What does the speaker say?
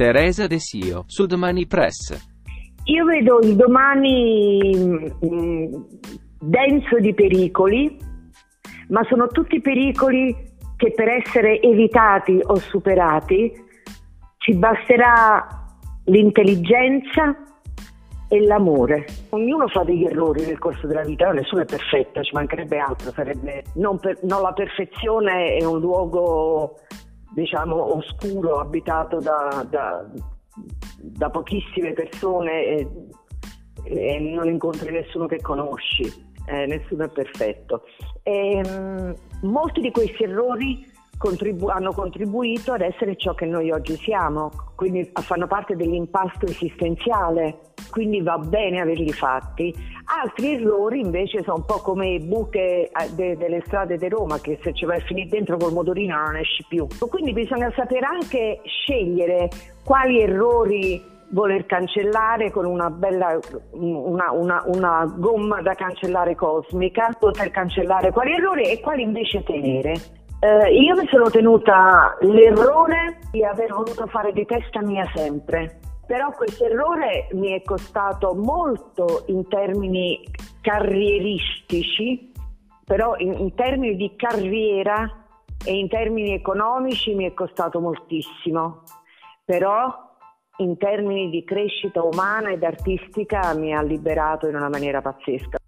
Teresa De Sio, su Domani Press. Io vedo il domani mh, mm, denso di pericoli, ma sono tutti pericoli che per essere evitati o superati ci basterà l'intelligenza e l'amore. Ognuno fa degli errori nel corso della vita, nessuno è perfetto, ci mancherebbe altro, sarebbe non, per, non la perfezione è un luogo diciamo oscuro, abitato da, da, da pochissime persone e, e, non incontri nessuno che conosci, eh, nessuno è perfetto. E, mh, molti di questi errori contribu- hanno contribuito ad essere ciò che noi oggi siamo, quindi fanno parte dell'impasto esistenziale, quindi va bene averli fatti. Altri errori invece sono un po' come buche eh, de- delle strade di Roma che se ci vai a finire dentro col motorino non esci più. Quindi bisogna sapere anche scegliere quali errori voler cancellare con una bella una, una, una, gomma da cancellare cosmica, poter cancellare quali errori e quali invece tenere. Eh, io mi sono tenuta l'errore di aver voluto fare di testa mia sempre, però questo errore mi è costato molto in termini carrieristici, però in, in termini di carriera e in termini economici mi è costato moltissimo, però in termini di crescita umana ed artistica mi ha liberato in una maniera pazzesca.